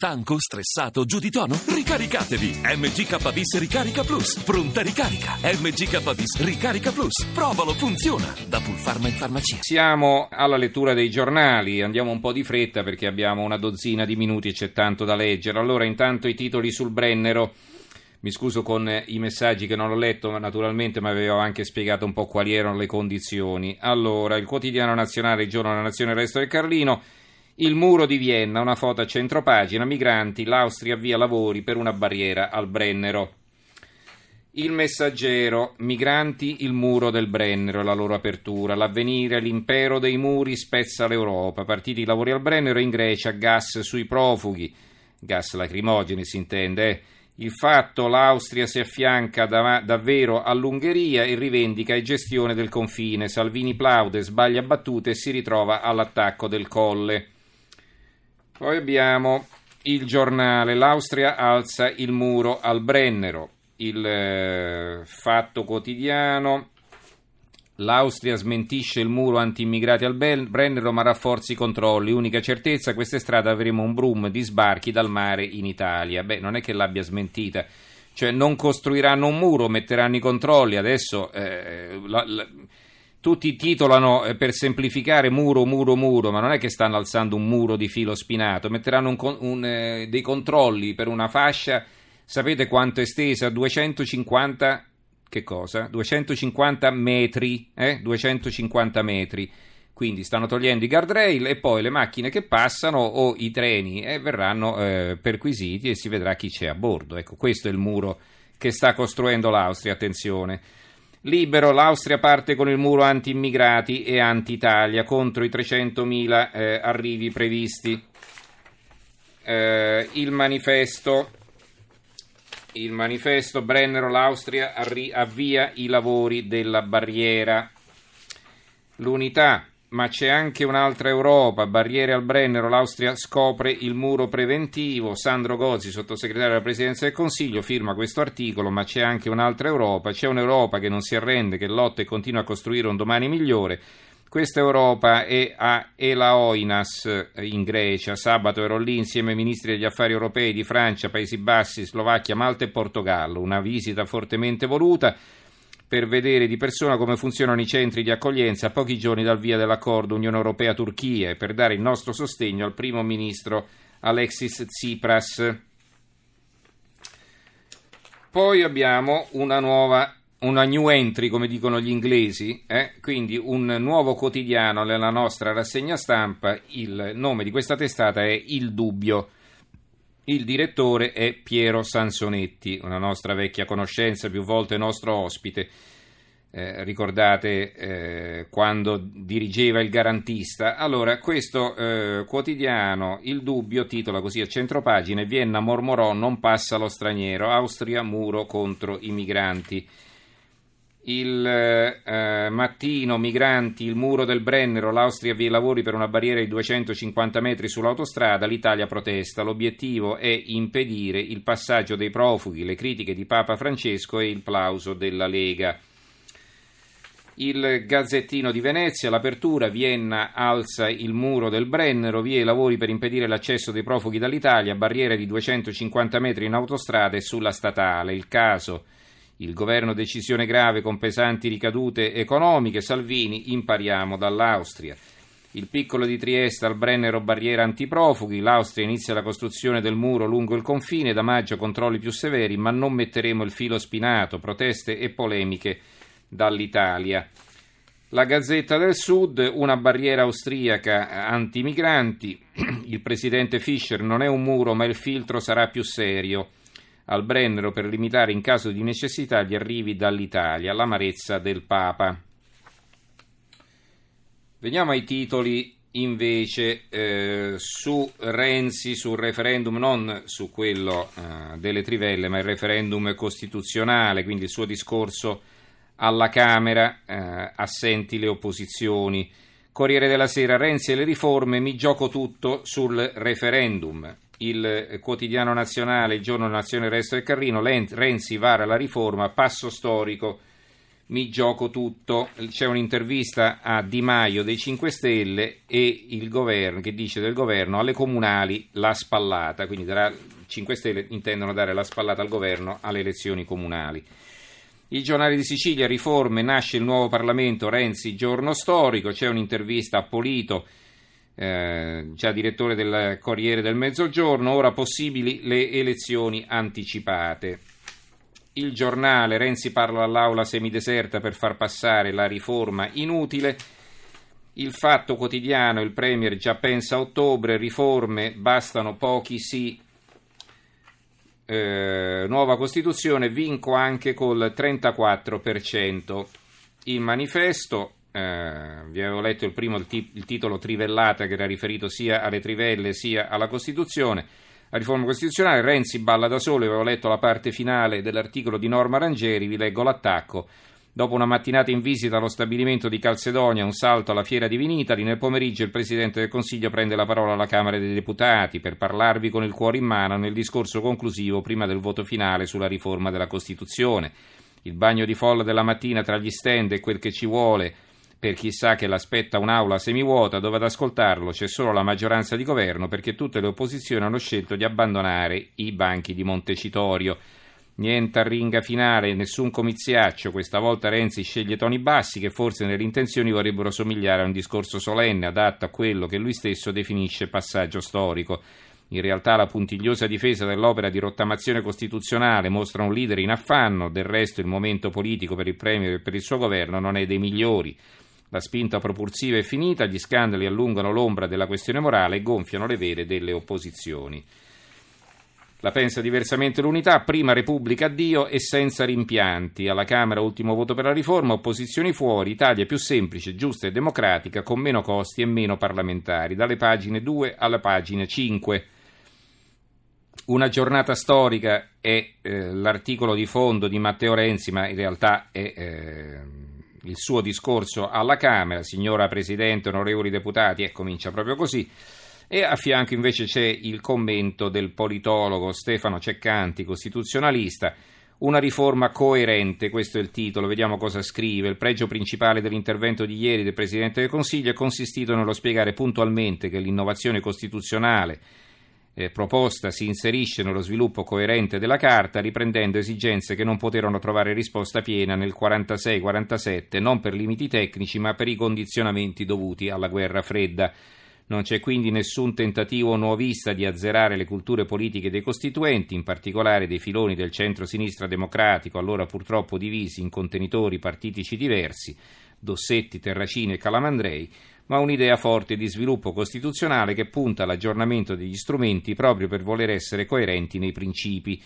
Stanco, stressato, giù di tono? Ricaricatevi! MGK Bis Ricarica Plus. Pronta ricarica. MGK Bis Ricarica Plus. Provalo, funziona. Da Pulpharma in farmacia. Siamo alla lettura dei giornali, andiamo un po' di fretta perché abbiamo una dozzina di minuti e c'è tanto da leggere. Allora, intanto i titoli sul Brennero. Mi scuso con i messaggi che non ho letto, ma naturalmente mi avevo anche spiegato un po' quali erano le condizioni. Allora, il quotidiano nazionale, il giorno della nazione, il resto del Carlino. Il muro di Vienna, una foto a centropagina, migranti, l'Austria avvia lavori per una barriera al Brennero. Il messaggero, migranti, il muro del Brennero, la loro apertura, l'avvenire, l'impero dei muri spezza l'Europa, partiti i lavori al Brennero in Grecia, gas sui profughi, gas lacrimogeni si intende, eh. Il fatto l'Austria si affianca da, davvero all'Ungheria e rivendica e gestione del confine. Salvini plaude, sbaglia battute e si ritrova all'attacco del colle. Poi abbiamo il giornale, l'Austria alza il muro al Brennero, il eh, fatto quotidiano, l'Austria smentisce il muro anti-immigrati al Brennero ma rafforza i controlli, unica certezza quest'estate avremo un boom di sbarchi dal mare in Italia. Beh, non è che l'abbia smentita, cioè non costruiranno un muro, metteranno i controlli, adesso... Eh, la, la, tutti titolano eh, per semplificare muro, muro, muro, ma non è che stanno alzando un muro di filo spinato, metteranno un, un, eh, dei controlli per una fascia, sapete quanto è estesa? 250, che cosa? 250 metri, eh? 250 metri. Quindi stanno togliendo i guardrail e poi le macchine che passano o i treni eh, verranno eh, perquisiti e si vedrà chi c'è a bordo. Ecco, questo è il muro che sta costruendo l'Austria, attenzione. Libero, l'Austria parte con il muro anti-immigrati e anti-Italia contro i 300.000 eh, arrivi previsti. Eh, il manifesto, il manifesto Brennero, l'Austria avvia i lavori della barriera. L'unità, ma c'è anche un'altra Europa, barriere al Brennero, l'Austria scopre il muro preventivo, Sandro Gozzi, sottosegretario della Presidenza del Consiglio, firma questo articolo, ma c'è anche un'altra Europa, c'è un'Europa che non si arrende, che lotta e continua a costruire un domani migliore. Questa Europa è a Elaoinas in Grecia, sabato ero lì insieme ai ministri degli affari europei di Francia, Paesi Bassi, Slovacchia, Malta e Portogallo, una visita fortemente voluta per vedere di persona come funzionano i centri di accoglienza a pochi giorni dal via dell'accordo Unione Europea-Turchia e per dare il nostro sostegno al primo ministro Alexis Tsipras. Poi abbiamo una nuova una new entry, come dicono gli inglesi, eh? quindi un nuovo quotidiano nella nostra rassegna stampa. Il nome di questa testata è Il Dubbio. Il direttore è Piero Sansonetti, una nostra vecchia conoscenza, più volte nostro ospite. Eh, ricordate eh, quando dirigeva il garantista. Allora, questo eh, quotidiano, Il Dubbio, titola così a centropagine, Vienna mormorò non passa lo straniero, Austria muro contro i migranti il eh, mattino migranti, il muro del Brennero, l'Austria avvia i lavori per una barriera di 250 metri sull'autostrada, l'Italia protesta. L'obiettivo è impedire il passaggio dei profughi, le critiche di Papa Francesco e il plauso della Lega. Il Gazzettino di Venezia, l'apertura, Vienna alza il muro del Brennero, via i lavori per impedire l'accesso dei profughi dall'Italia, barriera di 250 metri in autostrada e sulla statale. Il caso il governo decisione grave con pesanti ricadute economiche. Salvini, impariamo dall'Austria. Il piccolo di Trieste al Brennero barriera antiprofughi. L'Austria inizia la costruzione del muro lungo il confine. Da maggio controlli più severi, ma non metteremo il filo spinato. Proteste e polemiche dall'Italia. La Gazzetta del Sud, una barriera austriaca anti-migranti. Il presidente Fischer non è un muro, ma il filtro sarà più serio al Brennero per limitare in caso di necessità gli arrivi dall'Italia, l'amarezza del Papa. Veniamo ai titoli invece eh, su Renzi, sul referendum, non su quello eh, delle trivelle, ma il referendum costituzionale, quindi il suo discorso alla Camera, eh, assenti le opposizioni. Corriere della Sera, Renzi e le riforme, mi gioco tutto sul referendum il quotidiano nazionale, il giorno nazione, resto del Carrino, Renzi vara la riforma, passo storico mi gioco tutto. C'è un'intervista a Di Maio dei 5 Stelle e il governo che dice del governo alle comunali la spallata, quindi darà, 5 Stelle intendono dare la spallata al governo alle elezioni comunali. Il giornale di Sicilia, riforme, nasce il nuovo Parlamento, Renzi, giorno storico, c'è un'intervista a Polito, eh, già direttore del Corriere del Mezzogiorno, ora possibili le elezioni anticipate. Il giornale, Renzi parla all'aula semideserta per far passare la riforma inutile. Il fatto quotidiano, il Premier già pensa a ottobre, riforme, bastano pochi sì, eh, nuova Costituzione, vinco anche col 34%. Il manifesto, eh, vi avevo letto il primo, il, t- il titolo Trivellata che era riferito sia alle trivelle sia alla Costituzione. La riforma costituzionale, Renzi balla da solo, avevo letto la parte finale dell'articolo di Norma Rangeri, vi leggo l'attacco. Dopo una mattinata in visita allo stabilimento di Calcedonia, un salto alla fiera di Vinitali, nel pomeriggio il Presidente del Consiglio prende la parola alla Camera dei Deputati per parlarvi con il cuore in mano nel discorso conclusivo prima del voto finale sulla riforma della Costituzione. Il bagno di folla della mattina tra gli stand e quel che ci vuole per chi sa che l'aspetta un'aula semivuota dove ad ascoltarlo c'è solo la maggioranza di governo perché tutte le opposizioni hanno scelto di abbandonare i banchi di Montecitorio. Niente arringa finale, nessun comiziaccio. Questa volta Renzi sceglie toni bassi che forse nelle intenzioni vorrebbero somigliare a un discorso solenne adatto a quello che lui stesso definisce passaggio storico. In realtà la puntigliosa difesa dell'opera di rottamazione costituzionale mostra un leader in affanno, del resto il momento politico per il Premier e per il suo governo non è dei migliori. La spinta propulsiva è finita, gli scandali allungano l'ombra della questione morale e gonfiano le vele delle opposizioni. La pensa diversamente l'unità, prima Repubblica addio e senza rimpianti. Alla Camera ultimo voto per la riforma, opposizioni fuori, Italia più semplice, giusta e democratica, con meno costi e meno parlamentari. Dalle pagine 2 alla pagina 5. Una giornata storica è eh, l'articolo di fondo di Matteo Renzi, ma in realtà è eh, il suo discorso alla Camera. Signora Presidente, onorevoli deputati, e comincia proprio così. E a fianco invece c'è il commento del politologo Stefano Ceccanti, costituzionalista. Una riforma coerente, questo è il titolo, vediamo cosa scrive. Il pregio principale dell'intervento di ieri del Presidente del Consiglio è consistito nello spiegare puntualmente che l'innovazione costituzionale eh, proposta si inserisce nello sviluppo coerente della Carta, riprendendo esigenze che non poterono trovare risposta piena nel 46-47, non per limiti tecnici ma per i condizionamenti dovuti alla guerra fredda. Non c'è quindi nessun tentativo nuovista di azzerare le culture politiche dei costituenti, in particolare dei filoni del centro-sinistra democratico, allora purtroppo divisi in contenitori partitici diversi, Dossetti, Terracini e Calamandrei, ma un'idea forte di sviluppo costituzionale che punta all'aggiornamento degli strumenti proprio per voler essere coerenti nei principi.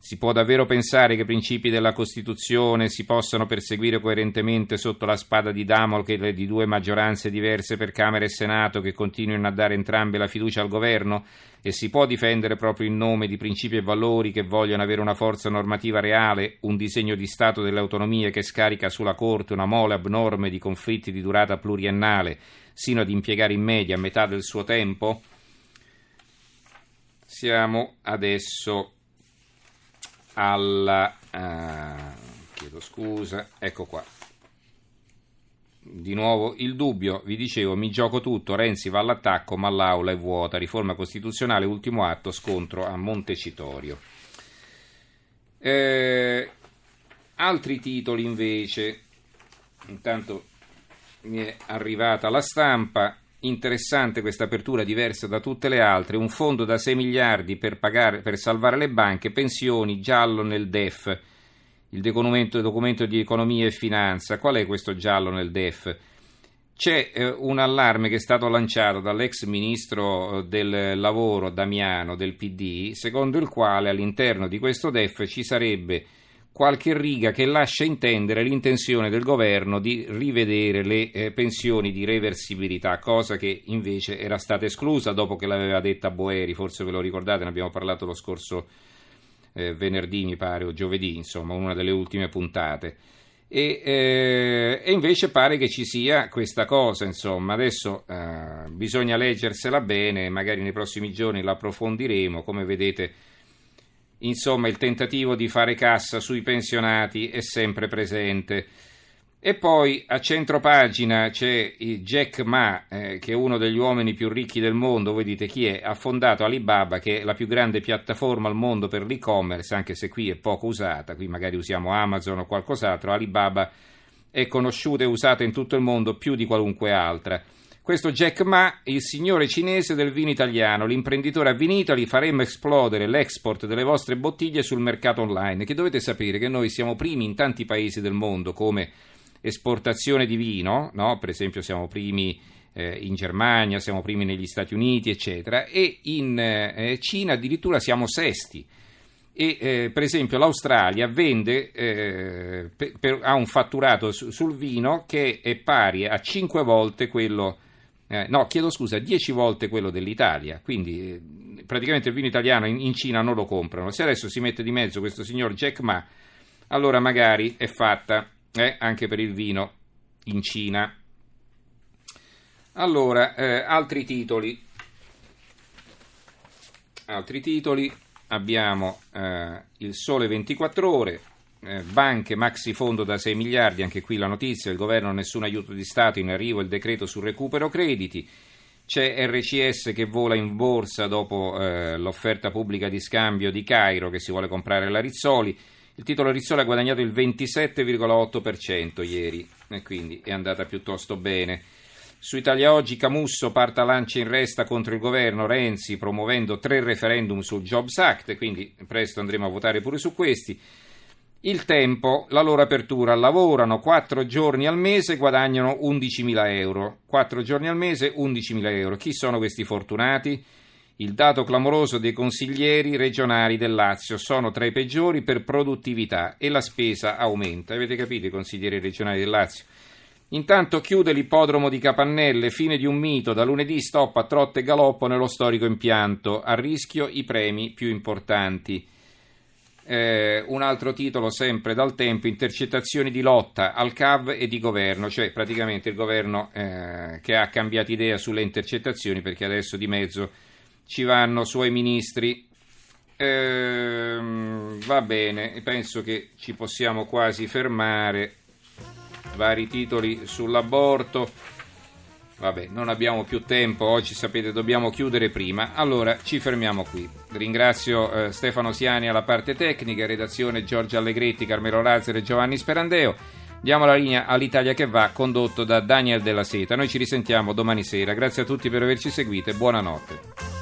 Si può davvero pensare che i principi della Costituzione si possano perseguire coerentemente sotto la spada di Damocle di due maggioranze diverse per Camera e Senato che continuino a dare entrambe la fiducia al governo? E si può difendere proprio in nome di principi e valori che vogliono avere una forza normativa reale, un disegno di Stato delle autonomie che scarica sulla Corte una mole abnorme di conflitti di durata pluriennale, sino ad impiegare in media metà del suo tempo? Siamo adesso alla... Uh, chiedo scusa, ecco qua. Di nuovo il dubbio, vi dicevo, mi gioco tutto, Renzi va all'attacco ma l'aula è vuota, riforma costituzionale, ultimo atto, scontro a Montecitorio. Eh, altri titoli invece, intanto mi è arrivata la stampa, Interessante questa apertura diversa da tutte le altre, un fondo da 6 miliardi per, pagare, per salvare le banche, pensioni, giallo nel DEF, il documento, documento, di economia e finanza. Qual è questo giallo nel DEF? C'è eh, un allarme che è stato lanciato dall'ex ministro eh, del lavoro Damiano del PD, secondo il quale all'interno di questo DEF ci sarebbe qualche riga che lascia intendere l'intenzione del governo di rivedere le eh, pensioni di reversibilità, cosa che invece era stata esclusa dopo che l'aveva detta Boeri, forse ve lo ricordate, ne abbiamo parlato lo scorso eh, venerdì, mi pare, o giovedì, insomma, una delle ultime puntate. E, eh, e, invece pare che ci sia questa cosa, insomma, adesso eh, bisogna leggersela bene, magari nei prossimi giorni la approfondiremo, come vedete Insomma, il tentativo di fare cassa sui pensionati è sempre presente. E poi a centro pagina c'è Jack Ma, eh, che è uno degli uomini più ricchi del mondo, voi dite chi è? Ha fondato Alibaba, che è la più grande piattaforma al mondo per l'e-commerce, anche se qui è poco usata, qui magari usiamo Amazon o qualcos'altro, Alibaba è conosciuta e usata in tutto il mondo più di qualunque altra. Questo Jack Ma, il signore cinese del vino italiano, l'imprenditore a Vinitali, faremo esplodere l'export delle vostre bottiglie sul mercato online, che dovete sapere che noi siamo primi in tanti paesi del mondo come esportazione di vino, no? per esempio siamo primi eh, in Germania, siamo primi negli Stati Uniti, eccetera, e in eh, Cina addirittura siamo sesti. E eh, per esempio l'Australia vende, eh, per, per, ha un fatturato su, sul vino che è pari a 5 volte quello, eh, no chiedo scusa, 10 volte quello dell'Italia, quindi eh, praticamente il vino italiano in, in Cina non lo comprano. Se adesso si mette di mezzo questo signor Jack Ma, allora magari è fatta eh, anche per il vino in Cina. Allora, eh, altri titoli. Altri titoli. Abbiamo eh, il Sole 24 Ore, eh, banche maxi fondo da 6 miliardi, anche qui la notizia, il governo nessun aiuto di Stato, in arrivo il decreto sul recupero crediti. C'è RCS che vola in borsa dopo eh, l'offerta pubblica di scambio di Cairo che si vuole comprare la Rizzoli. Il titolo Rizzoli ha guadagnato il 27,8% ieri e quindi è andata piuttosto bene. Su Italia Oggi Camusso parta lancia in resta contro il governo Renzi promuovendo tre referendum sul Jobs Act, quindi presto andremo a votare pure su questi. Il tempo, la loro apertura, lavorano 4 giorni al mese e guadagnano 11.000 euro. 4 giorni al mese, 11.000 euro. Chi sono questi fortunati? Il dato clamoroso dei consiglieri regionali del Lazio sono tra i peggiori per produttività e la spesa aumenta. Avete capito i consiglieri regionali del Lazio? Intanto chiude l'ippodromo di Capannelle, fine di un mito, da lunedì stop a trotte e galoppo nello storico impianto, a rischio i premi più importanti. Eh, un altro titolo sempre dal tempo, intercettazioni di lotta al CAV e di governo, cioè praticamente il governo eh, che ha cambiato idea sulle intercettazioni perché adesso di mezzo ci vanno suoi ministri. Ehm, va bene, penso che ci possiamo quasi fermare. Vari titoli sull'aborto. Vabbè, non abbiamo più tempo, oggi sapete dobbiamo chiudere prima, allora ci fermiamo qui. Ringrazio eh, Stefano Siani alla parte tecnica, redazione Giorgio Allegretti, Carmelo Lazzaro e Giovanni Sperandeo. Diamo la linea all'Italia che va, condotto da Daniel Della Seta. Noi ci risentiamo domani sera. Grazie a tutti per averci seguito e buonanotte.